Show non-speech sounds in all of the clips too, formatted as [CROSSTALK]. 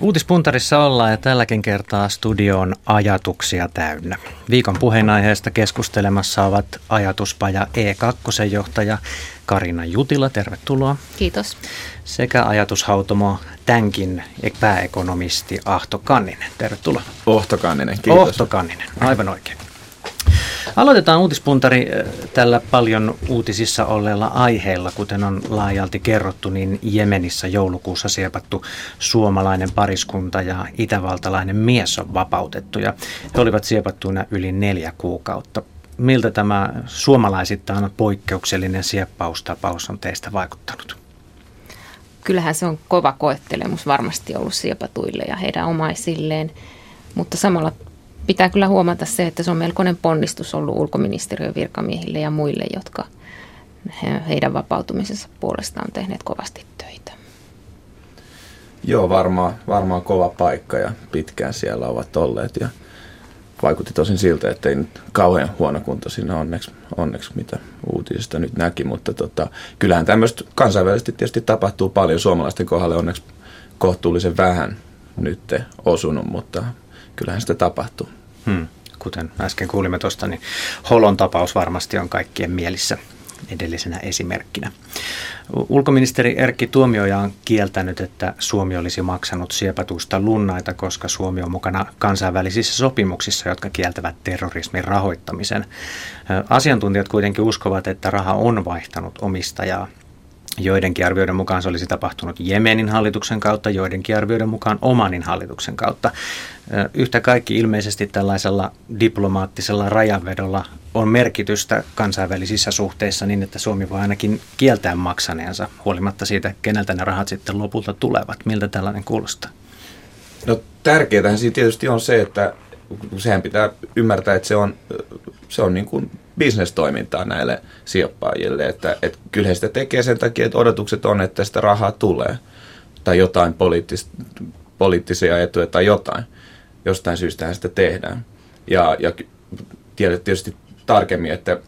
Uutispuntarissa ollaan ja tälläkin kertaa studio on ajatuksia täynnä. Viikon puheenaiheesta keskustelemassa ovat ajatuspaja E2 johtaja Karina Jutila, tervetuloa. Kiitos. Sekä ajatushautomo Tänkin pääekonomisti Ahto Kanninen, tervetuloa. Ohto Kanninen, kiitos. Ohto Kanninen, aivan oikein. Aloitetaan uutispuntari eh, tällä paljon uutisissa olleella aiheella, kuten on laajalti kerrottu, niin Jemenissä joulukuussa siepattu suomalainen pariskunta ja itävaltalainen mies on vapautettu ja he olivat siepattuina yli neljä kuukautta. Miltä tämä suomalaisittain poikkeuksellinen sieppaustapaus on teistä vaikuttanut? Kyllähän se on kova koettelemus varmasti ollut siepatuille ja heidän omaisilleen, mutta samalla pitää kyllä huomata se, että se on melkoinen ponnistus ollut ulkoministeriön virkamiehille ja muille, jotka heidän vapautumisensa puolesta on tehneet kovasti töitä. Joo, varmaan, varmaan kova paikka ja pitkään siellä ovat olleet ja vaikutti tosin siltä, että ei nyt kauhean huono kunto siinä onneksi, onneksi mitä uutisista nyt näki, mutta tota, kyllähän tämmöistä kansainvälisesti tietysti tapahtuu paljon. Suomalaisten kohdalle onneksi kohtuullisen vähän nyt osunut, mutta kyllähän sitä tapahtuu. Hmm. Kuten äsken kuulimme tuosta, niin Holon tapaus varmasti on kaikkien mielissä edellisenä esimerkkinä. Ulkoministeri Erkki Tuomioja on kieltänyt, että Suomi olisi maksanut siepatusta lunnaita, koska Suomi on mukana kansainvälisissä sopimuksissa, jotka kieltävät terrorismin rahoittamisen. Asiantuntijat kuitenkin uskovat, että raha on vaihtanut omistajaa Joidenkin arvioiden mukaan se olisi tapahtunut Jemenin hallituksen kautta, joidenkin arvioiden mukaan Omanin hallituksen kautta. Yhtä kaikki ilmeisesti tällaisella diplomaattisella rajanvedolla on merkitystä kansainvälisissä suhteissa niin, että Suomi voi ainakin kieltää maksaneensa, huolimatta siitä, keneltä ne rahat sitten lopulta tulevat. Miltä tällainen kuulostaa? No tärkeää siinä tietysti on se, että sehän pitää ymmärtää, että se on, se on niin kuin bisnestoimintaa näille sijoittajille. Että, että kyllä he sitä tekee sen takia, että odotukset on, että sitä rahaa tulee. Tai jotain poliittis, poliittisia etuja tai jotain. Jostain syystä sitä tehdään. Ja, ja tiedät tietysti tarkemmin, että,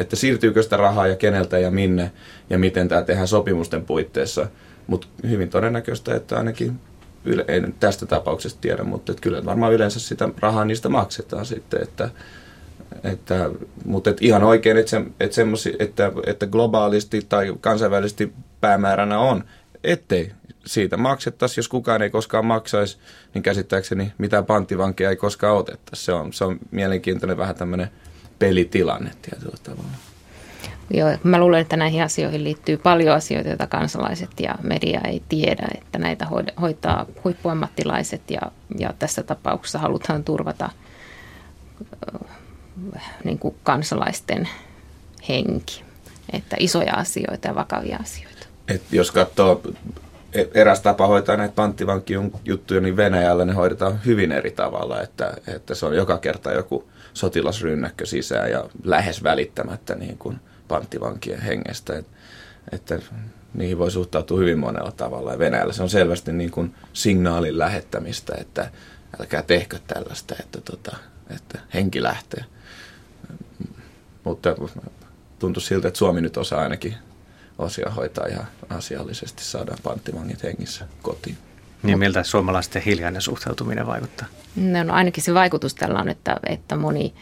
että siirtyykö sitä rahaa ja keneltä ja minne ja miten tämä tehdään sopimusten puitteissa. Mutta hyvin todennäköistä, että ainakin yle, nyt tästä tapauksesta tiedä, mutta että kyllä varmaan yleensä sitä rahaa niistä maksetaan sitten, että, että, mutta että ihan oikein, että, se, että, semmosi, että, että globaalisti tai kansainvälisesti päämääränä on, ettei siitä maksettaisi. Jos kukaan ei koskaan maksaisi, niin käsittääkseni mitään panttivankia ei koskaan otettaisi. Se on, se on mielenkiintoinen vähän tämmöinen pelitilanne tietyllä tavalla. Joo, mä luulen, että näihin asioihin liittyy paljon asioita, joita kansalaiset ja media ei tiedä, että näitä hoitaa huippuammattilaiset ja, ja tässä tapauksessa halutaan turvata niin kuin kansalaisten henki. Että isoja asioita ja vakavia asioita. Et jos katsoo e, eräs tapa hoitaa näitä panttivankijuttuja, niin Venäjällä ne hoidetaan hyvin eri tavalla, että, että se on joka kerta joku sotilasrynnäkkö sisään ja lähes välittämättä niin kuin panttivankien hengestä. Et, että niihin voi suhtautua hyvin monella tavalla. Ja Venäjällä se on selvästi niin kuin signaalin lähettämistä, että älkää tehkö tällaista, että, tota, että henki lähtee. Mutta tuntuu siltä, että Suomi nyt osaa ainakin osia hoitaa ihan asiallisesti, saadaan panttivangit hengissä kotiin. Niin miltä suomalaisten hiljainen suhtautuminen vaikuttaa? No, no ainakin se vaikutus tällä on, että, että moni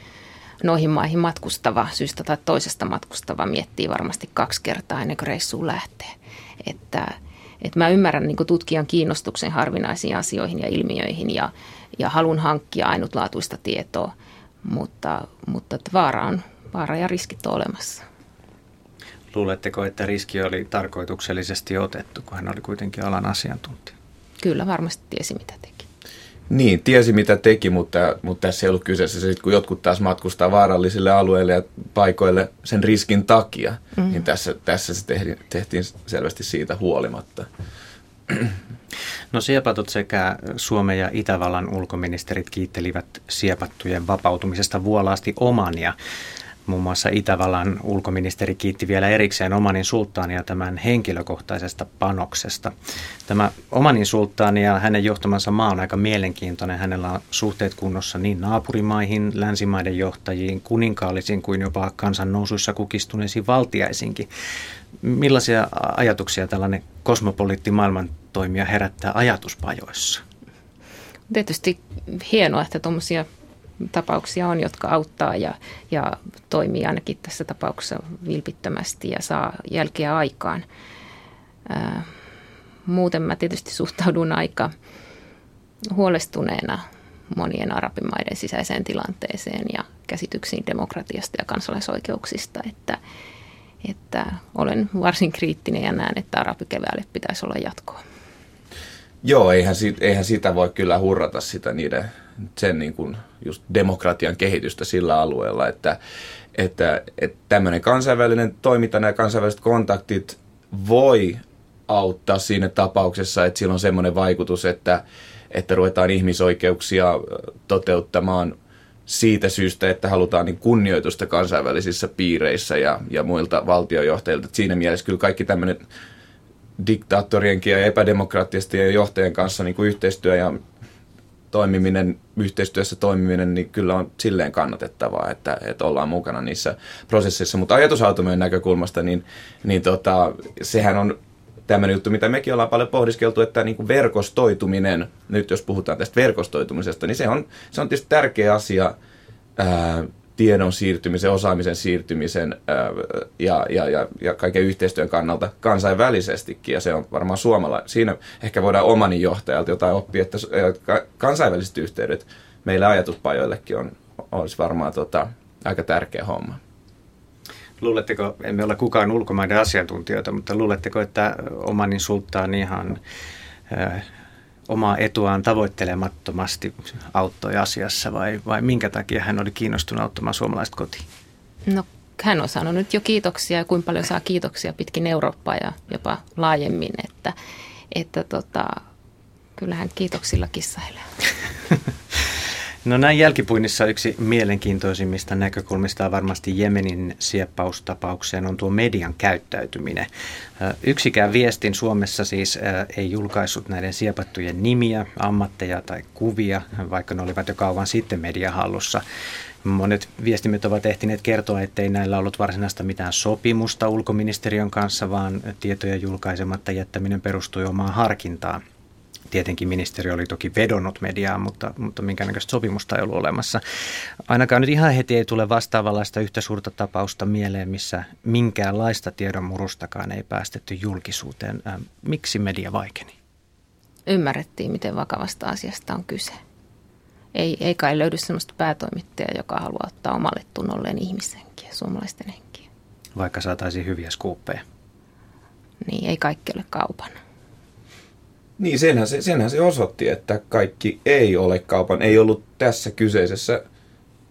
noihin maihin matkustava, syystä tai toisesta matkustava miettii varmasti kaksi kertaa ennen kuin reissuun lähtee. Että, että mä ymmärrän niin tutkijan kiinnostuksen harvinaisiin asioihin ja ilmiöihin ja, ja halun hankkia ainutlaatuista tietoa, mutta, mutta että vaara, on, vaara ja riskit on olemassa. Luuletteko, että riski oli tarkoituksellisesti otettu, kun hän oli kuitenkin alan asiantuntija? Kyllä, varmasti tiesi mitä teki. Niin, tiesi mitä teki, mutta, mutta tässä ei ollut kyseessä se, kun jotkut taas matkustaa vaarallisille alueille ja paikoille sen riskin takia, mm. niin tässä, tässä se tehtiin, tehtiin selvästi siitä huolimatta. No siepatut sekä Suomen ja Itävallan ulkoministerit kiittelivät siepattujen vapautumisesta vuolaasti Omania. Muun muassa Itävallan ulkoministeri kiitti vielä erikseen Omanin sulttaania tämän henkilökohtaisesta panoksesta. Tämä Omanin sulttaani ja hänen johtamansa maa on aika mielenkiintoinen. Hänellä on suhteet kunnossa niin naapurimaihin, länsimaiden johtajiin, kuninkaallisiin kuin jopa kansannousuissa kukistuneisiin valtiaisinkin. Millaisia ajatuksia tällainen kosmopoliitti maailman toimija herättää ajatuspajoissa? tietysti hienoa, että tuommoisia tapauksia on, jotka auttaa ja, ja toimii ainakin tässä tapauksessa vilpittömästi ja saa jälkeä aikaan. Ää, muuten mä tietysti suhtaudun aika huolestuneena monien arabimaiden sisäiseen tilanteeseen ja käsityksiin demokratiasta ja kansalaisoikeuksista, että, että olen varsin kriittinen ja näen, että arabikeväälle pitäisi olla jatkoa. Joo, eihän, siitä, eihän sitä voi kyllä hurrata sitä niiden, sen niin kuin just demokratian kehitystä sillä alueella, että, että, että tämmöinen kansainvälinen toiminta ja kansainväliset kontaktit voi auttaa siinä tapauksessa, että sillä on semmoinen vaikutus, että, että ruvetaan ihmisoikeuksia toteuttamaan siitä syystä, että halutaan niin kunnioitusta kansainvälisissä piireissä ja, ja muilta valtiojohtajilta. Siinä mielessä kyllä kaikki tämmöinen diktaattorienkin ja epädemokraattisten johtajien kanssa niin kuin yhteistyö ja toimiminen, yhteistyössä toimiminen, niin kyllä on silleen kannatettavaa, että, että ollaan mukana niissä prosesseissa. Mutta ajatusautomojen näkökulmasta, niin, niin tota, sehän on tämmöinen juttu, mitä mekin ollaan paljon pohdiskeltu, että niin kuin verkostoituminen, nyt jos puhutaan tästä verkostoitumisesta, niin se on, se on tietysti tärkeä asia ää, tiedon siirtymisen, osaamisen siirtymisen ja, ja, ja, ja kaiken yhteistyön kannalta kansainvälisestikin. Ja se on varmaan suomala. Siinä ehkä voidaan omani johtajalta jotain oppia, että kansainväliset yhteydet meillä ajatuspajoillekin on, olisi varmaan tota, aika tärkeä homma. Luuletteko, emme ole kukaan ulkomaiden asiantuntijoita, mutta luuletteko, että Omanin sulttaan ihan äh, omaa etuaan tavoittelemattomasti auttoi asiassa vai, vai minkä takia hän oli kiinnostunut auttamaan suomalaiset kotiin? No hän on sanonut jo kiitoksia ja kuinka paljon saa kiitoksia pitkin Eurooppaa ja jopa laajemmin, että, että tota, kyllähän kiitoksilla kissailee. [LAUGHS] No näin jälkipuinnissa yksi mielenkiintoisimmista näkökulmista on varmasti Jemenin sieppaustapaukseen on tuo median käyttäytyminen. Yksikään viestin Suomessa siis ei julkaissut näiden siepattujen nimiä, ammatteja tai kuvia, vaikka ne olivat jo kauan sitten mediahallussa. Monet viestimet ovat ehtineet kertoa, ettei näillä ollut varsinaista mitään sopimusta ulkoministeriön kanssa, vaan tietoja julkaisematta jättäminen perustui omaan harkintaan – Tietenkin ministeri oli toki vedonnut mediaan, mutta, mutta minkäännäköistä sopimusta ei ollut olemassa. Ainakaan nyt ihan heti ei tule vastaavanlaista yhtä suurta tapausta mieleen, missä minkäänlaista tiedonmurustakaan ei päästetty julkisuuteen. Äh, miksi media vaikeni? Ymmärrettiin, miten vakavasta asiasta on kyse. Ei, ei kai löydy sellaista päätoimittajaa, joka haluaa ottaa omalle tunnolleen ihmishenkiä, suomalaisten henkiä. Vaikka saataisiin hyviä skuuppeja. Niin, ei kaikki ole kaupan. Niin, senhän se, senhän se osoitti, että kaikki ei ole kaupan, ei ollut tässä kyseisessä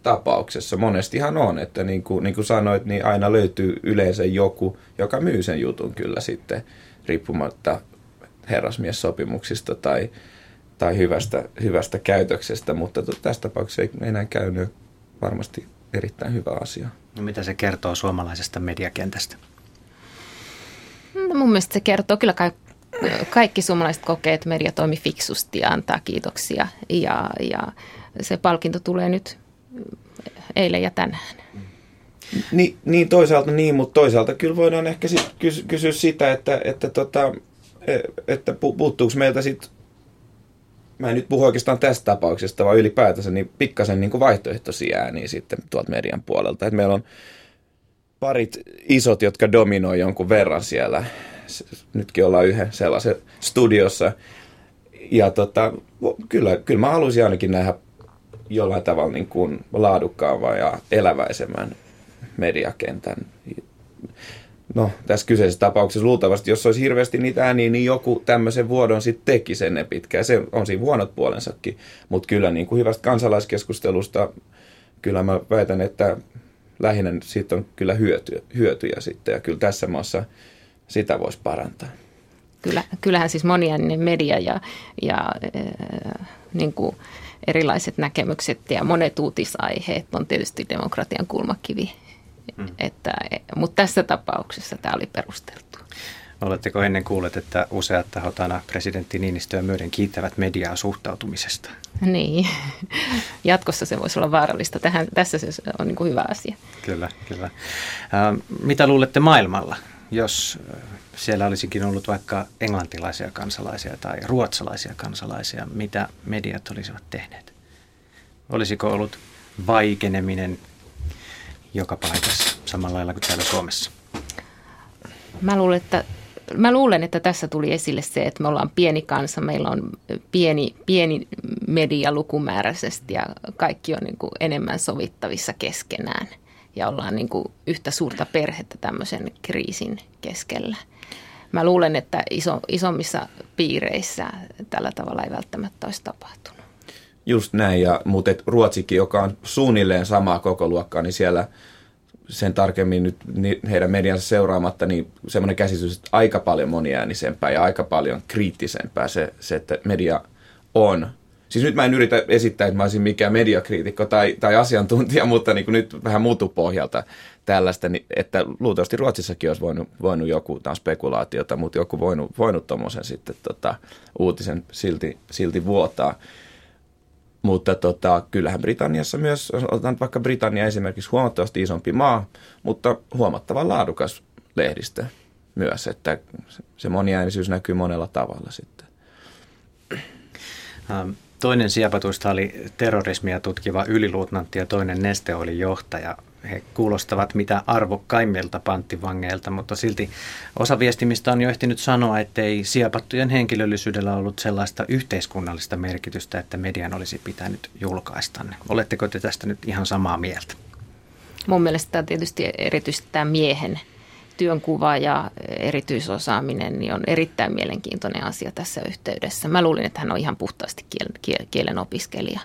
tapauksessa. Monestihan on, että niin kuin, niin kuin sanoit, niin aina löytyy yleensä joku, joka myy sen jutun kyllä sitten, riippumatta herrasmiessopimuksista tai, tai hyvästä, hyvästä käytöksestä, mutta tässä tapauksessa ei enää käynyt varmasti erittäin hyvä asia. No mitä se kertoo suomalaisesta mediakentästä? No mun mielestä se kertoo kyllä kai kaikki suomalaiset kokee, että media toimi fiksusti ja antaa kiitoksia. Ja, ja se palkinto tulee nyt eilen ja tänään. Niin, niin toisaalta niin, mutta toisaalta kyllä voidaan ehkä sit kysy- kysyä sitä, että, että, tota, e, että puuttuuko meiltä sitten, mä en nyt puhu oikeastaan tästä tapauksesta, vaan ylipäätänsä niin pikkasen niin vaihtoehtoisia ääniä sitten tuolta median puolelta. että meillä on parit isot, jotka dominoi jonkun verran siellä nytkin ollaan yhden sellaisen studiossa. Ja tota, kyllä, kyllä mä haluaisin ainakin nähdä jollain tavalla niin kuin laadukkaavaa ja eläväisemmän mediakentän. No, tässä kyseisessä tapauksessa luultavasti, jos olisi hirveästi niitä ääniä, niin joku tämmöisen vuodon sitten teki sen pitkään. Se on siinä huonot puolensakin. Mutta kyllä niin kuin hyvästä kansalaiskeskustelusta, kyllä mä väitän, että lähinnä siitä on kyllä hyötyjä, hyötyjä sitten. Ja kyllä tässä maassa sitä voisi parantaa. Kyllä, kyllähän siis monien media ja, ja äh, niin kuin erilaiset näkemykset ja monet uutisaiheet on tietysti demokratian kulmakivi. Mm. Että, mutta tässä tapauksessa tämä oli perusteltu. Oletteko ennen kuulleet, että useat tahot aina presidentti Niinistöä myöden kiittävät mediaa suhtautumisesta? Niin. Jatkossa se voisi olla vaarallista. Tähän, tässä se on niin kuin hyvä asia. Kyllä, kyllä. Äh, mitä luulette maailmalla? Jos siellä olisikin ollut vaikka englantilaisia kansalaisia tai ruotsalaisia kansalaisia, mitä mediat olisivat tehneet? Olisiko ollut vaikeneminen joka paikassa samalla lailla kuin täällä Suomessa? Mä luulen, että mä luulen, että tässä tuli esille se, että me ollaan pieni kansa, meillä on pieni, pieni media lukumääräisesti ja kaikki on niin kuin enemmän sovittavissa keskenään ja ollaan niin kuin yhtä suurta perhettä tämmöisen kriisin keskellä. Mä luulen, että iso, isommissa piireissä tällä tavalla ei välttämättä olisi tapahtunut. Just näin, ja, mutta Ruotsikin, joka on suunnilleen samaa koko luokkaa, niin siellä – sen tarkemmin nyt heidän mediansa seuraamatta, niin semmoinen käsitys, että aika paljon moniäänisempää ja aika paljon kriittisempää se, se että media on. Siis nyt mä en yritä esittää, että mä olisin mikään mediakriitikko tai, tai asiantuntija, [LAUGHS] mutta niin kuin nyt vähän muutu pohjalta tällaista, niin että luultavasti Ruotsissakin olisi voinut, voinut joku, tämä spekulaatiota, mutta joku voinut, voinut tuommoisen sitten tota, uutisen silti, silti vuotaa. Mutta tota, kyllähän Britanniassa myös, otetaan vaikka Britannia esimerkiksi huomattavasti isompi maa, mutta huomattavan laadukas lehdistö myös, että se moniäänisyys näkyy monella tavalla sitten. Ähm, toinen siepatuista oli terrorismia tutkiva yliluutnantti ja toinen neste oli johtaja he kuulostavat mitä arvokkaimmilta panttivangeilta, mutta silti osa viestimistä on jo ehtinyt sanoa, ettei siepattujen henkilöllisyydellä ollut sellaista yhteiskunnallista merkitystä, että median olisi pitänyt julkaista ne. Oletteko te tästä nyt ihan samaa mieltä? Mun mielestä tietysti erityisesti tämä miehen työnkuva ja erityisosaaminen niin on erittäin mielenkiintoinen asia tässä yhteydessä. Mä luulin, että hän on ihan puhtaasti kielen, kielen opiskelija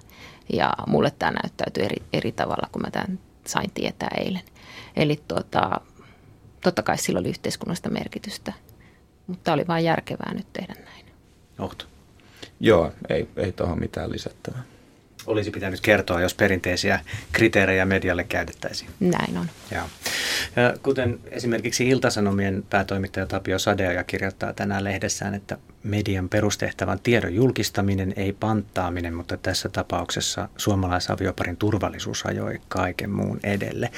ja mulle tämä näyttäytyy eri, eri tavalla, kun mä tämän sain tietää eilen. Eli tuota, totta kai sillä oli yhteiskunnallista merkitystä, mutta oli vain järkevää nyt tehdä näin. Ohto. Joo, ei, ei tuohon mitään lisättävää olisi pitänyt kertoa, jos perinteisiä kriteerejä medialle käytettäisiin. Näin on. Ja, ja kuten esimerkiksi Iltasanomien päätoimittaja Tapio Sadea kirjoittaa tänään lehdessään, että median perustehtävän tiedon julkistaminen ei panttaaminen, mutta tässä tapauksessa suomalaisavioparin turvallisuus ajoi kaiken muun edelle.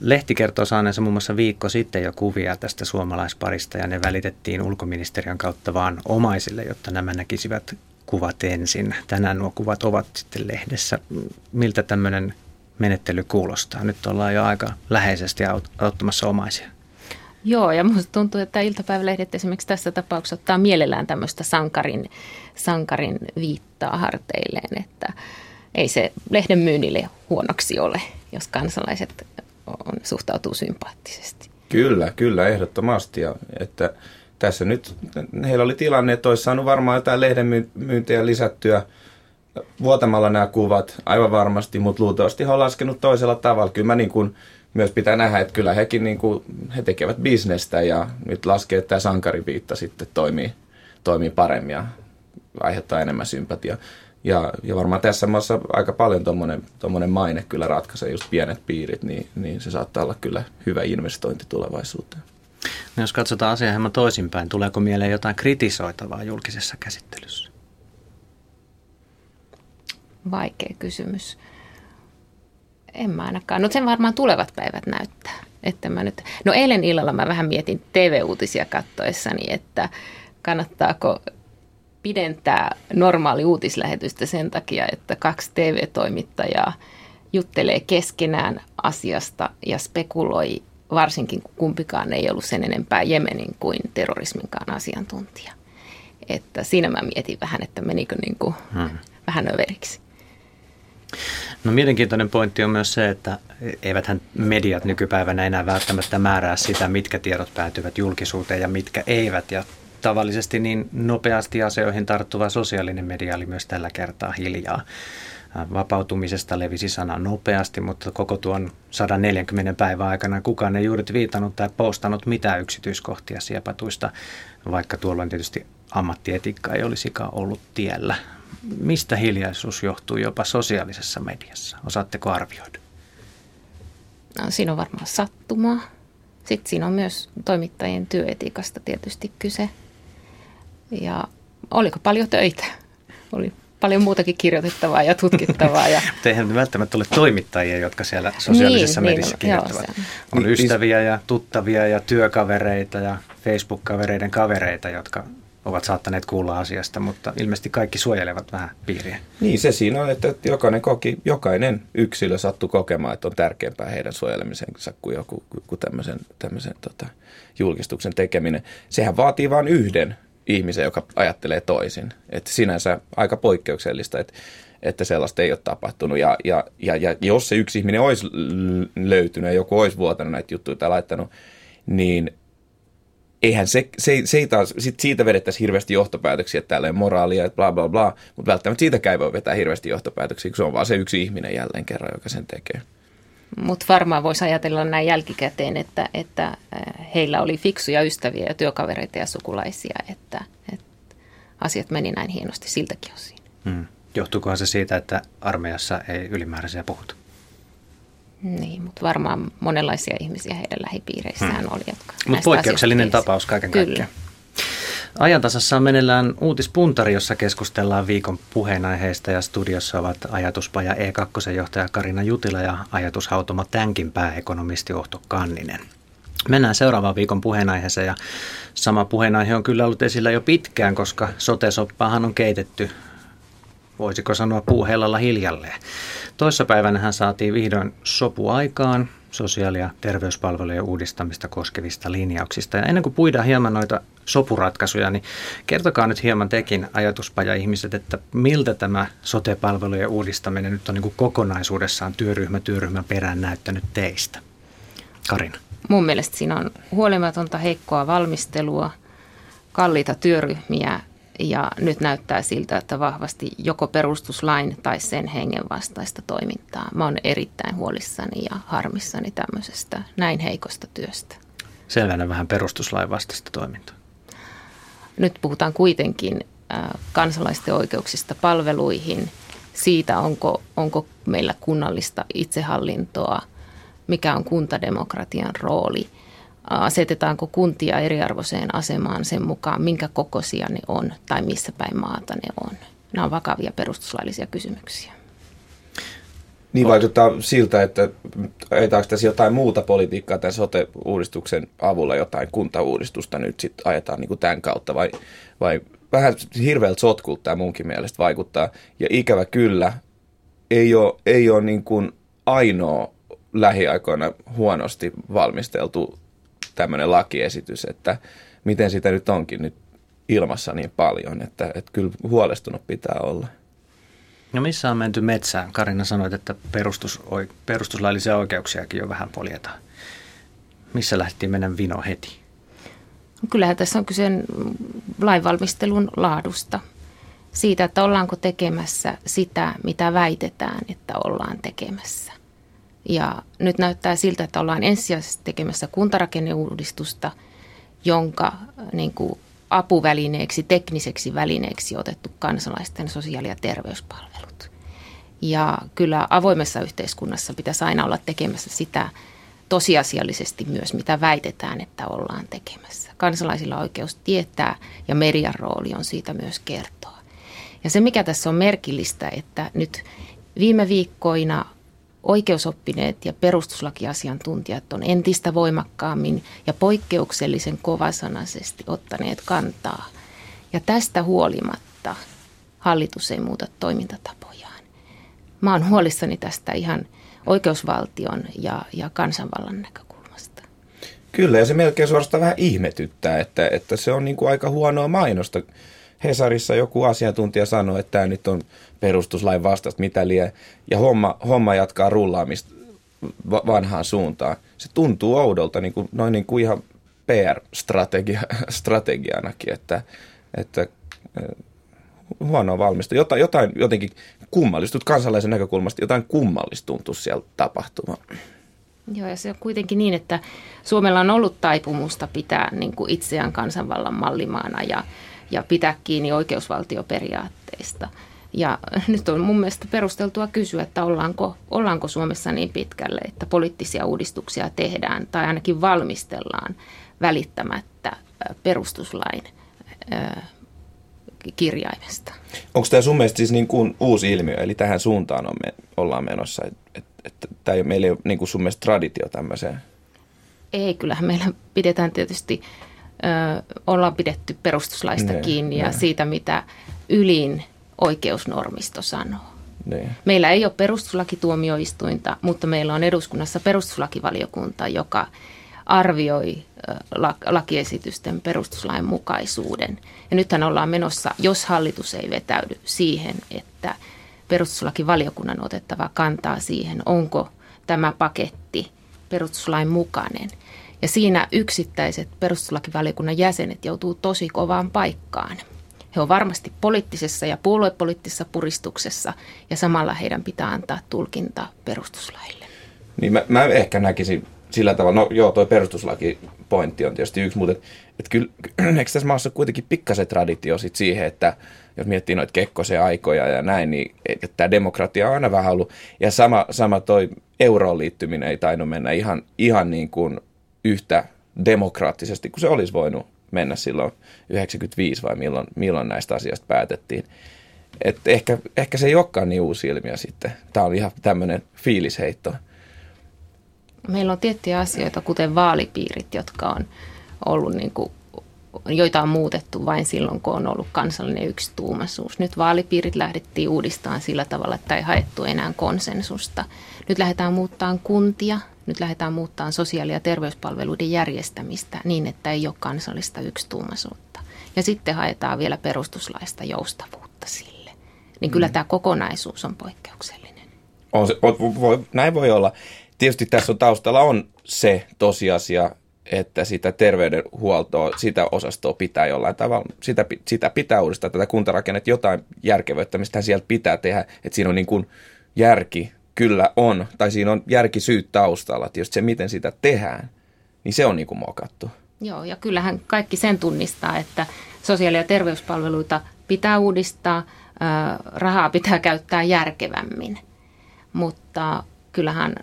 Lehti kertoo saaneensa muun muassa viikko sitten jo kuvia tästä suomalaisparista ja ne välitettiin ulkoministeriön kautta vaan omaisille, jotta nämä näkisivät kuvat ensin. Tänään nuo kuvat ovat sitten lehdessä. Miltä tämmöinen menettely kuulostaa? Nyt ollaan jo aika läheisesti auttamassa omaisia. Joo, ja minusta tuntuu, että iltapäivälehdet esimerkiksi tässä tapauksessa ottaa mielellään tämmöistä sankarin, sankarin viittaa harteilleen, että ei se lehden myynnille huonoksi ole, jos kansalaiset on, suhtautuu sympaattisesti. Kyllä, kyllä, ehdottomasti. Ja, että tässä nyt heillä oli tilanne, että olisi saanut varmaan jotain lehden myyntejä lisättyä vuotamalla nämä kuvat, aivan varmasti, mutta luultavasti he on laskenut toisella tavalla. Kyllä mä niin kuin myös pitää nähdä, että kyllä hekin niin kuin, he tekevät bisnestä ja nyt laskee, että tämä sankariviitta sitten toimii, toimii paremmin ja aiheuttaa enemmän sympatiaa. Ja, ja varmaan tässä maassa aika paljon tuommoinen maine kyllä ratkaisee just pienet piirit, niin, niin se saattaa olla kyllä hyvä investointi tulevaisuuteen. No jos katsotaan asiaa hieman toisinpäin, tuleeko mieleen jotain kritisoitavaa julkisessa käsittelyssä? Vaikea kysymys. En mä ainakaan. No sen varmaan tulevat päivät näyttää. Että mä nyt... No eilen illalla mä vähän mietin TV-uutisia kattoessani, että kannattaako pidentää normaali uutislähetystä sen takia, että kaksi TV-toimittajaa juttelee keskenään asiasta ja spekuloi varsinkin kun kumpikaan ei ollut sen enempää Jemenin kuin terrorisminkaan asiantuntija. Että siinä mä mietin vähän, että menikö niin kuin hmm. vähän överiksi. No mielenkiintoinen pointti on myös se, että eiväthän mediat nykypäivänä enää välttämättä määrää sitä, mitkä tiedot päätyvät julkisuuteen ja mitkä eivät. Ja tavallisesti niin nopeasti asioihin tarttuva sosiaalinen media oli myös tällä kertaa hiljaa vapautumisesta levisi sana nopeasti, mutta koko tuon 140 päivän aikana kukaan ei juuri viitannut tai postannut mitään yksityiskohtia siepatuista, vaikka tuolloin tietysti ammattietiikka ei olisikaan ollut tiellä. Mistä hiljaisuus johtuu jopa sosiaalisessa mediassa? Osaatteko arvioida? No, siinä on varmaan sattumaa. Sitten siinä on myös toimittajien työetiikasta tietysti kyse. Ja oliko paljon töitä? Oli paljon muutakin kirjoitettavaa ja tutkittavaa. Ja... [LAUGHS] eihän välttämättä ole toimittajia, jotka siellä sosiaalisessa niin, mediassa niin, kirjoittavat. Joo, on ystäviä ja tuttavia ja työkavereita ja Facebook-kavereiden kavereita, jotka ovat saattaneet kuulla asiasta, mutta ilmeisesti kaikki suojelevat vähän piiriä. Niin, se siinä on, että jokainen, koki, jokainen yksilö sattui kokemaan, että on tärkeämpää heidän suojelemisensa kuin joku kuin tämmöisen, tämmöisen tota, julkistuksen tekeminen. Sehän vaatii vain yhden ihmisen, joka ajattelee toisin. Että sinänsä aika poikkeuksellista, että, että sellaista ei ole tapahtunut. Ja, ja, ja, ja jos se yksi ihminen olisi löytynyt ja joku olisi vuotanut näitä juttuja tai laittanut, niin eihän se, se, se ei taas, sit siitä vedettäisiin hirveästi johtopäätöksiä, että täällä on moraalia, että bla bla bla, mutta välttämättä siitä ei voi vetää hirveästi johtopäätöksiä, kun se on vaan se yksi ihminen jälleen kerran, joka sen tekee. Mutta varmaan voisi ajatella näin jälkikäteen, että, että äh, heillä oli fiksuja ystäviä ja työkavereita ja sukulaisia, että, että asiat meni näin hienosti siltäkin osin. Hmm. Johtuukohan se siitä, että armeijassa ei ylimääräisiä puhuta? Niin, mutta varmaan monenlaisia ihmisiä heidän lähipiireissään hmm. oli. Jotka mutta poikkeuksellinen tapaus kaiken Kyllä. kaikkiaan. Ajantasassa on meneillään uutispuntari, jossa keskustellaan viikon puheenaiheista ja studiossa ovat ajatuspaja E2 johtaja Karina Jutila ja ajatushautoma Tänkin pääekonomisti Ohto Kanninen. Mennään seuraavaan viikon puheenaiheeseen ja sama puheenaihe on kyllä ollut esillä jo pitkään, koska sotesoppaahan on keitetty, voisiko sanoa puuhellalla hiljalleen. Toissapäivänä saatiin vihdoin sopu aikaan sosiaali- ja terveyspalvelujen uudistamista koskevista linjauksista. Ja ennen kuin puidaan hieman noita sopuratkaisuja, niin kertokaa nyt hieman tekin ajatuspaja-ihmiset, että miltä tämä sote-palvelujen uudistaminen nyt on niin kuin kokonaisuudessaan työryhmä työryhmän perään näyttänyt teistä? Karina. Mun mielestä siinä on huolimatonta heikkoa valmistelua, kalliita työryhmiä ja nyt näyttää siltä, että vahvasti joko perustuslain tai sen hengen vastaista toimintaa. Mä oon erittäin huolissani ja harmissani tämmöisestä näin heikosta työstä. Selvänä vähän perustuslain vastaista toimintaa. Nyt puhutaan kuitenkin kansalaisten oikeuksista palveluihin, siitä onko, onko meillä kunnallista itsehallintoa, mikä on kuntademokratian rooli – asetetaanko kuntia eriarvoiseen asemaan sen mukaan, minkä kokoisia ne on tai missä päin maata ne on. Nämä on vakavia perustuslaillisia kysymyksiä. Niin vaikuttaa siltä, että ajetaanko tässä jotain muuta politiikkaa tämän sote-uudistuksen avulla, jotain kuntauudistusta nyt sitten ajetaan niin kuin tämän kautta vai, vai vähän hirveältä sotkulta tämä munkin mielestä vaikuttaa. Ja ikävä kyllä ei ole, ei ole niin kuin ainoa lähiaikoina huonosti valmisteltu tämmöinen lakiesitys, että miten sitä nyt onkin nyt ilmassa niin paljon, että, että kyllä huolestunut pitää olla. No missä on menty metsään? Karina sanoi, että perustus, perustuslaillisia oikeuksiakin jo vähän poljetaan. Missä lähti mennä vino heti? No kyllähän tässä on kyse lainvalmistelun laadusta. Siitä, että ollaanko tekemässä sitä, mitä väitetään, että ollaan tekemässä. Ja nyt näyttää siltä, että ollaan ensisijaisesti tekemässä kuntarakenneuudistusta, jonka niin kuin apuvälineeksi, tekniseksi välineeksi otettu kansalaisten sosiaali- ja terveyspalvelut. Ja kyllä avoimessa yhteiskunnassa pitäisi aina olla tekemässä sitä tosiasiallisesti myös, mitä väitetään, että ollaan tekemässä. Kansalaisilla on oikeus tietää ja median rooli on siitä myös kertoa. Ja se, mikä tässä on merkillistä, että nyt viime viikkoina oikeusoppineet ja perustuslakiasiantuntijat on entistä voimakkaammin ja poikkeuksellisen kovasanaisesti ottaneet kantaa. Ja tästä huolimatta hallitus ei muuta toimintatapojaan. Mä oon huolissani tästä ihan oikeusvaltion ja, ja kansanvallan näkökulmasta. Kyllä, ja se melkein suorastaan vähän ihmetyttää, että, että se on niin kuin aika huonoa mainosta Hesarissa joku asiantuntija sanoi, että tämä nyt on perustuslain vastaista, mitä liian, ja homma, homma jatkaa rullaamista vanhaan suuntaan. Se tuntuu oudolta, niin kuin, noin niin kuin ihan PR-strategianakin, [LAUGHS] että, että huonoa valmista. Jotain, jotain jotenkin kummallista, kansalaisen näkökulmasta jotain kummallista tuntuu siellä tapahtumaan. Joo, ja se on kuitenkin niin, että Suomella on ollut taipumusta pitää niin kuin itseään kansanvallan mallimaana ja ja pitää kiinni oikeusvaltioperiaatteista. Ja [LAUGHS] nyt on mun mielestä perusteltua kysyä, että ollaanko, ollaanko Suomessa niin pitkälle, että poliittisia uudistuksia tehdään tai ainakin valmistellaan välittämättä perustuslain kirjaimesta. Onko tämä sun mielestä siis niin kuin uusi ilmiö, eli tähän suuntaan on me, ollaan menossa, että et, et, meillä ei ole niin kuin sun mielestä traditio tämmöiseen? Ei, kyllähän meillä pidetään tietysti, ö, ollaan pidetty perustuslaista ne, kiinni ne. ja siitä, mitä ylin oikeusnormisto sanoo. Ne. Meillä ei ole perustuslakituomioistuinta, mutta meillä on eduskunnassa perustuslakivaliokunta, joka arvioi lakiesitysten perustuslain mukaisuuden. Ja nythän ollaan menossa, jos hallitus ei vetäydy siihen, että perustuslakivaliokunnan otettava kantaa siihen, onko tämä paketti perustuslain mukainen. Ja siinä yksittäiset perustuslakivaliokunnan jäsenet joutuu tosi kovaan paikkaan. He ovat varmasti poliittisessa ja puoluepoliittisessa puristuksessa ja samalla heidän pitää antaa tulkinta perustuslaille. Niin mä, mä ehkä näkisin sillä tavalla, no joo, toi perustuslakipointti on tietysti yksi, mutta et, et kyllä, [CLEARS THROAT] eikö tässä maassa kuitenkin pikkasen traditio sit siihen, että jos miettii noita Kekkosen aikoja ja näin, niin että tämä demokratia on aina vähän ollut, ja sama, sama toi euroon liittyminen ei tainnut mennä ihan, ihan niin kuin yhtä demokraattisesti kuin se olisi voinut mennä silloin 95 vai milloin, milloin näistä asioista päätettiin. Et ehkä, ehkä se ei olekaan niin uusi ilmiö sitten. Tämä on ihan tämmöinen fiilisheitto. Meillä on tiettyjä asioita, kuten vaalipiirit, jotka on ollut niin kuin, joita on muutettu vain silloin, kun on ollut kansallinen yksituumaisuus. Nyt vaalipiirit lähdettiin uudistamaan sillä tavalla, että ei haettu enää konsensusta. Nyt lähdetään muuttamaan kuntia, nyt lähdetään muuttamaan sosiaali- ja terveyspalveluiden järjestämistä niin, että ei ole kansallista yksituumaisuutta. Ja sitten haetaan vielä perustuslaista joustavuutta sille. Niin kyllä mm. tämä kokonaisuus on poikkeuksellinen. On se, voi, näin voi olla. Tietysti tässä on taustalla on se tosiasia, että sitä terveydenhuoltoa, sitä osastoa pitää jollain tavalla, sitä, sitä pitää uudistaa, tätä kuntarakennetta, jotain järkevöittämistä sieltä pitää tehdä, että siinä on niin kuin järki kyllä on, tai siinä on järkisyyt taustalla, että se miten sitä tehdään, niin se on niin kuin mokattu. Joo, ja kyllähän kaikki sen tunnistaa, että sosiaali- ja terveyspalveluita pitää uudistaa, rahaa pitää käyttää järkevämmin, mutta kyllähän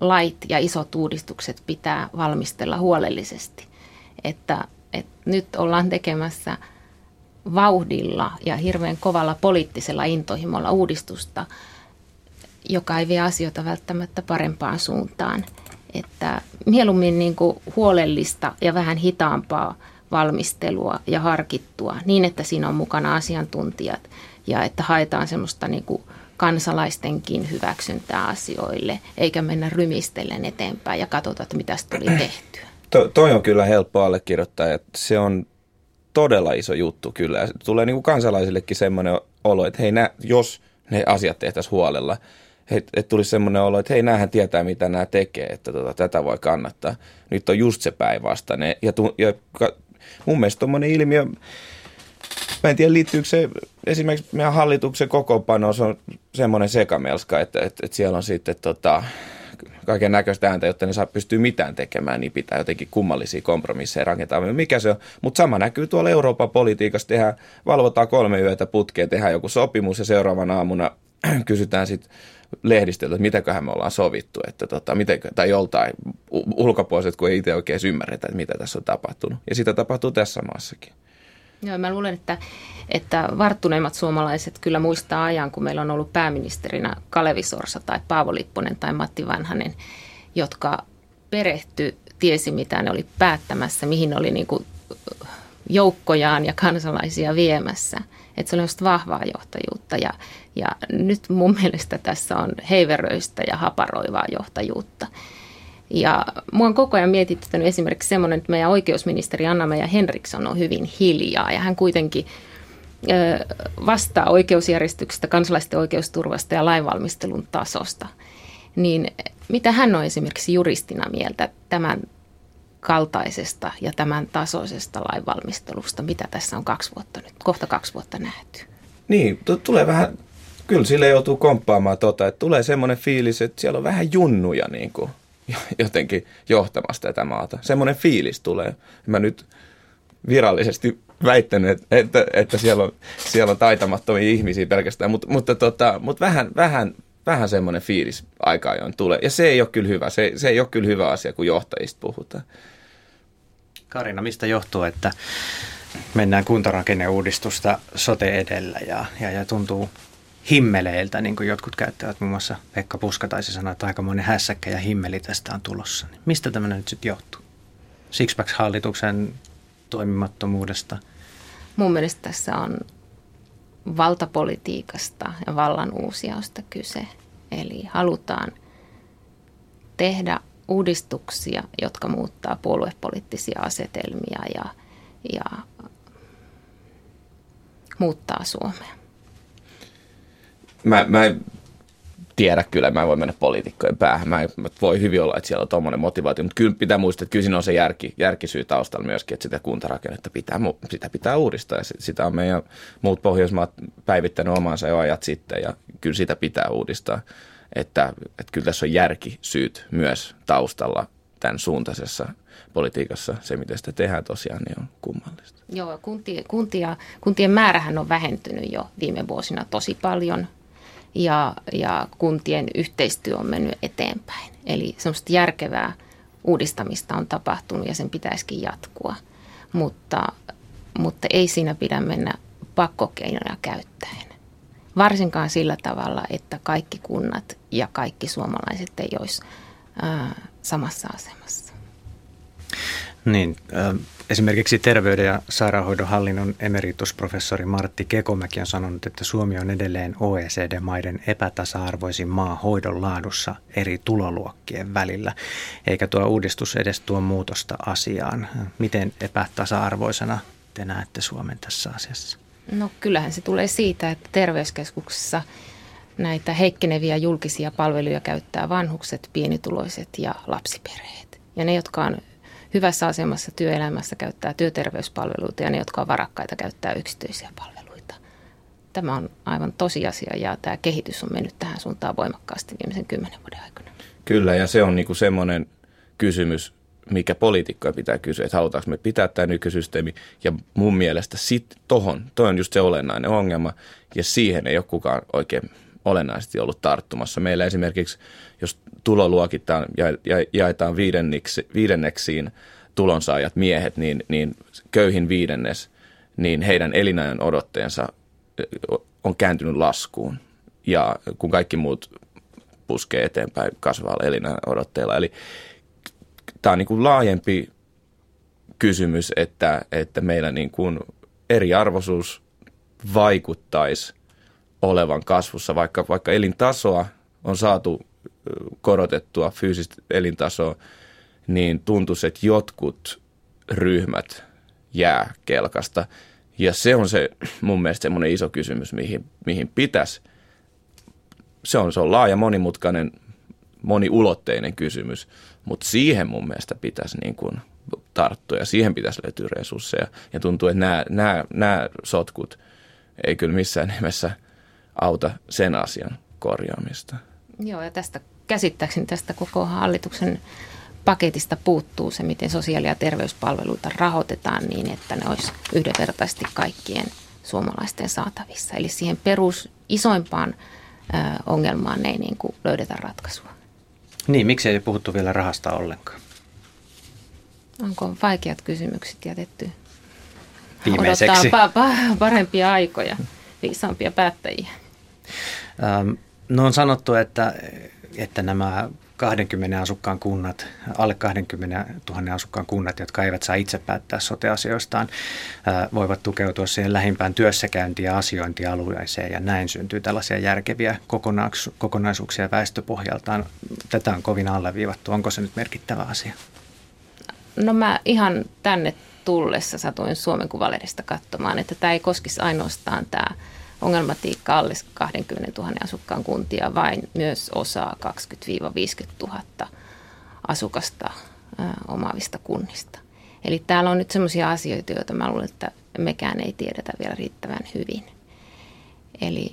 lait ja isot uudistukset pitää valmistella huolellisesti. Että, että nyt ollaan tekemässä vauhdilla ja hirveän kovalla poliittisella intohimolla uudistusta, joka ei vie asioita välttämättä parempaan suuntaan. Että mieluummin niin kuin huolellista ja vähän hitaampaa valmistelua ja harkittua niin, että siinä on mukana asiantuntijat ja että haetaan semmoista niin kuin kansalaistenkin hyväksyntää asioille, eikä mennä rymistellen eteenpäin ja katsota, että mitä tuli tehtyä. To, toi on kyllä helppo allekirjoittaa, että se on todella iso juttu kyllä. Ja tulee niin kuin kansalaisillekin semmoinen olo, että hei, nää, jos ne asiat tehtäisiin huolella, että tulisi semmoinen olo, että hei, näähän tietää, mitä nämä tekee, että tota, tätä voi kannattaa. Nyt on just se päinvastainen. Ja, tu, ja mun mielestä tuommoinen ilmiö, Mä en tiedä, liittyykö se esimerkiksi meidän hallituksen kokoonpano, se on semmoinen sekamelska, että, että, että siellä on sitten tota, kaiken näköistä ääntä, jotta ne saa pystyä mitään tekemään, niin pitää jotenkin kummallisia kompromisseja rakentaa. Mikä se on? Mutta sama näkyy tuolla Euroopan politiikassa. Tehdään, valvotaan kolme yötä putkeen, tehdään joku sopimus ja seuraavana aamuna [CLEARS THROAT] kysytään sitten lehdistöltä, että mitäköhän me ollaan sovittu, että tota, miten, tai joltain ulkopuoliset, kun ei itse oikein ymmärretä, että mitä tässä on tapahtunut. Ja sitä tapahtuu tässä maassakin. Joo, mä luulen, että, että varttuneimmat suomalaiset kyllä muistaa ajan, kun meillä on ollut pääministerinä Kalevi Sorsa tai Paavo Lipponen tai Matti Vanhanen, jotka perehty, tiesi mitä ne oli päättämässä, mihin oli niin kuin joukkojaan ja kansalaisia viemässä. Että se oli just vahvaa johtajuutta ja, ja nyt mun mielestä tässä on heiveröistä ja haparoivaa johtajuutta. Ja mua on koko ajan mietittänyt esimerkiksi semmoinen, että meidän oikeusministeri Anna-Meija Henriksson on hyvin hiljaa ja hän kuitenkin vastaa oikeusjärjestyksestä, kansalaisten oikeusturvasta ja lainvalmistelun tasosta. Niin mitä hän on esimerkiksi juristina mieltä tämän kaltaisesta ja tämän tasoisesta lainvalmistelusta, mitä tässä on kaksi vuotta nyt, kohta kaksi vuotta nähty? Niin, tulee vähän, kyllä sille joutuu komppaamaan tota, että tulee semmoinen fiilis, että siellä on vähän junnuja niin kuin [LAUGHS] jotenkin johtamassa tätä maata. Semmoinen fiilis tulee. Mä nyt virallisesti väittänyt, että, että, että siellä, on, siellä on taitamattomia ihmisiä pelkästään, mutta, mutta, tota, mutta vähän, vähän, vähän semmoinen fiilis aika ajoin tulee. Ja se ei ole kyllä hyvä. Se, se ei ole kyllä hyvä asia, kun johtajista puhutaan. Karina, mistä johtuu, että mennään kuntarakenneuudistusta sote edellä ja, ja, ja tuntuu himmeleiltä, niin kuin jotkut käyttävät, muun muassa Pekka Puska taisi sanoa, että aikamoinen hässäkkä ja himmeli tästä on tulossa. Niin mistä tämä nyt sitten johtuu? Sixpack-hallituksen toimimattomuudesta? Mun mielestä tässä on valtapolitiikasta ja vallan uusiausta kyse. Eli halutaan tehdä uudistuksia, jotka muuttaa puoluepoliittisia asetelmia ja, ja muuttaa Suomea. Mä, mä en tiedä kyllä, mä en voi mennä poliitikkojen päähän. Mä, en, mä voi hyvin olla, että siellä on tuommoinen motivaatio, mutta kyllä pitää muistaa, että kyllä siinä on se järki, järkisyy taustalla myöskin, että sitä kuntarakennetta pitää, sitä pitää uudistaa ja sitä on meidän muut Pohjoismaat päivittänyt omansa jo ajat sitten ja kyllä sitä pitää uudistaa. Että, että kyllä tässä on järkisyyt myös taustalla tämän suuntaisessa politiikassa. Se, miten sitä tehdään tosiaan, niin on kummallista. Joo, kuntia, kuntia, kuntien määrähän on vähentynyt jo viime vuosina tosi paljon ja, ja kuntien yhteistyö on mennyt eteenpäin. Eli semmoista järkevää uudistamista on tapahtunut ja sen pitäisikin jatkua, mutta, mutta ei siinä pidä mennä pakkokeinoja käyttäen. Varsinkaan sillä tavalla, että kaikki kunnat ja kaikki suomalaiset ei olisi ää, samassa asemassa. Niin, esimerkiksi terveyden ja sairaanhoidon hallinnon emeritusprofessori Martti Kekomäki on sanonut, että Suomi on edelleen OECD-maiden epätasa-arvoisin maa hoidon laadussa eri tuloluokkien välillä, eikä tuo uudistus edes tuo muutosta asiaan. Miten epätasa-arvoisena te näette Suomen tässä asiassa? No kyllähän se tulee siitä, että terveyskeskuksessa näitä heikkeneviä julkisia palveluja käyttää vanhukset, pienituloiset ja lapsiperheet. Ja ne, jotka on hyvässä asemassa työelämässä, käyttää työterveyspalveluita ja ne, jotka on varakkaita, käyttää yksityisiä palveluita. Tämä on aivan tosiasia ja tämä kehitys on mennyt tähän suuntaan voimakkaasti viimeisen kymmenen vuoden aikana. Kyllä ja se on niinku semmoinen kysymys, mikä poliitikkoja pitää kysyä, että halutaanko me pitää tämä nykysysteemi. Ja mun mielestä sit tohon, toi on just se olennainen ongelma ja siihen ei ole kukaan oikein olennaisesti ollut tarttumassa. Meillä esimerkiksi, jos tulo luokitaan ja jaetaan viidenneksi, viidenneksiin tulonsaajat miehet, niin, niin köyhin viidennes, niin heidän elinajan odotteensa on kääntynyt laskuun. Ja kun kaikki muut puskee eteenpäin kasvavalla elinajan odotteella. Eli tämä on niin kuin laajempi kysymys, että, että meillä niin kuin eriarvoisuus vaikuttaisi olevan kasvussa, vaikka, vaikka elintasoa on saatu korotettua fyysistä elintasoa, niin tuntuisi, että jotkut ryhmät jää kelkasta. Ja se on se mun mielestä semmoinen iso kysymys, mihin, mihin pitäisi. Se on, se on laaja, monimutkainen, moniulotteinen kysymys, mutta siihen mun mielestä pitäisi niin kuin tarttua ja siihen pitäisi löytyä resursseja. Ja tuntuu, että nämä, nämä, nämä sotkut ei kyllä missään nimessä – auta sen asian korjaamista. Joo, ja tästä käsittääkseni tästä koko hallituksen paketista puuttuu se, miten sosiaali- ja terveyspalveluita rahoitetaan niin, että ne olisi yhdenvertaisesti kaikkien suomalaisten saatavissa. Eli siihen perus isoimpaan ö, ongelmaan ei niin kuin löydetä ratkaisua. Niin, miksi ei puhuttu vielä rahasta ollenkaan? Onko vaikeat kysymykset jätetty? Viimeiseksi. Odottaa pa- pa- parempia aikoja, viisaampia päättäjiä. No on sanottu, että, että nämä 20 asukkaan kunnat, alle 20 000 asukkaan kunnat, jotka eivät saa itse päättää soteasioistaan, voivat tukeutua siihen lähimpään työssäkäynti- ja asiointialueeseen ja näin syntyy tällaisia järkeviä kokonaisuuksia väestöpohjaltaan. Tätä on kovin alleviivattu. Onko se nyt merkittävä asia? No mä ihan tänne tullessa satuin Suomen Kuvalehdestä katsomaan, että tämä ei koskisi ainoastaan tämä ongelmatiikka alle 20 000 asukkaan kuntia, vain myös osaa 20-50 000 asukasta omaavista kunnista. Eli täällä on nyt sellaisia asioita, joita mä luulen, että mekään ei tiedetä vielä riittävän hyvin. Eli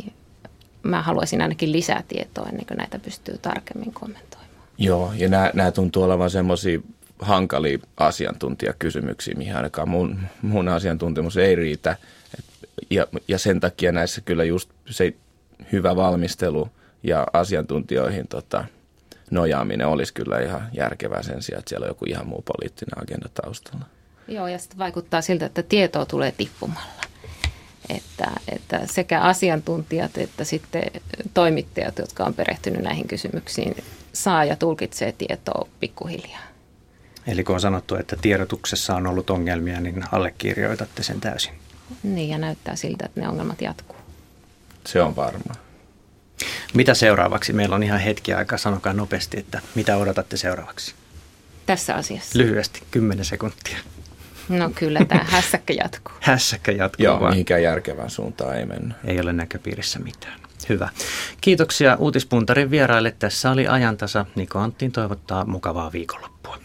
mä haluaisin ainakin lisää tietoa ennen kuin näitä pystyy tarkemmin kommentoimaan. Joo, ja nämä, nämä tuntuu olevan semmoisia hankalia asiantuntijakysymyksiä, mihin ainakaan mun, mun asiantuntemus ei riitä ja, ja sen takia näissä kyllä just se hyvä valmistelu ja asiantuntijoihin tota, nojaaminen olisi kyllä ihan järkevää sen sijaan, että siellä on joku ihan muu poliittinen agenda taustalla. Joo, ja sitten vaikuttaa siltä, että tietoa tulee tippumalla. Että, että sekä asiantuntijat että sitten toimittajat, jotka on perehtynyt näihin kysymyksiin, saa ja tulkitsee tietoa pikkuhiljaa. Eli kun on sanottu, että tiedotuksessa on ollut ongelmia, niin allekirjoitatte sen täysin. Niin, ja näyttää siltä, että ne ongelmat jatkuu. Se on varmaa. Mitä seuraavaksi? Meillä on ihan hetki aikaa, sanokaa nopeasti, että mitä odotatte seuraavaksi? Tässä asiassa? Lyhyesti, 10 sekuntia. No kyllä tämä [LAUGHS] hässäkkä jatkuu. hässäkkä jatkuu Joo, vaan. mihinkään järkevään suuntaan ei mennyt. Ei ole näköpiirissä mitään. Hyvä. Kiitoksia Uutispuntarin vieraille. Tässä oli ajantasa. Niko Anttiin toivottaa mukavaa viikonloppua.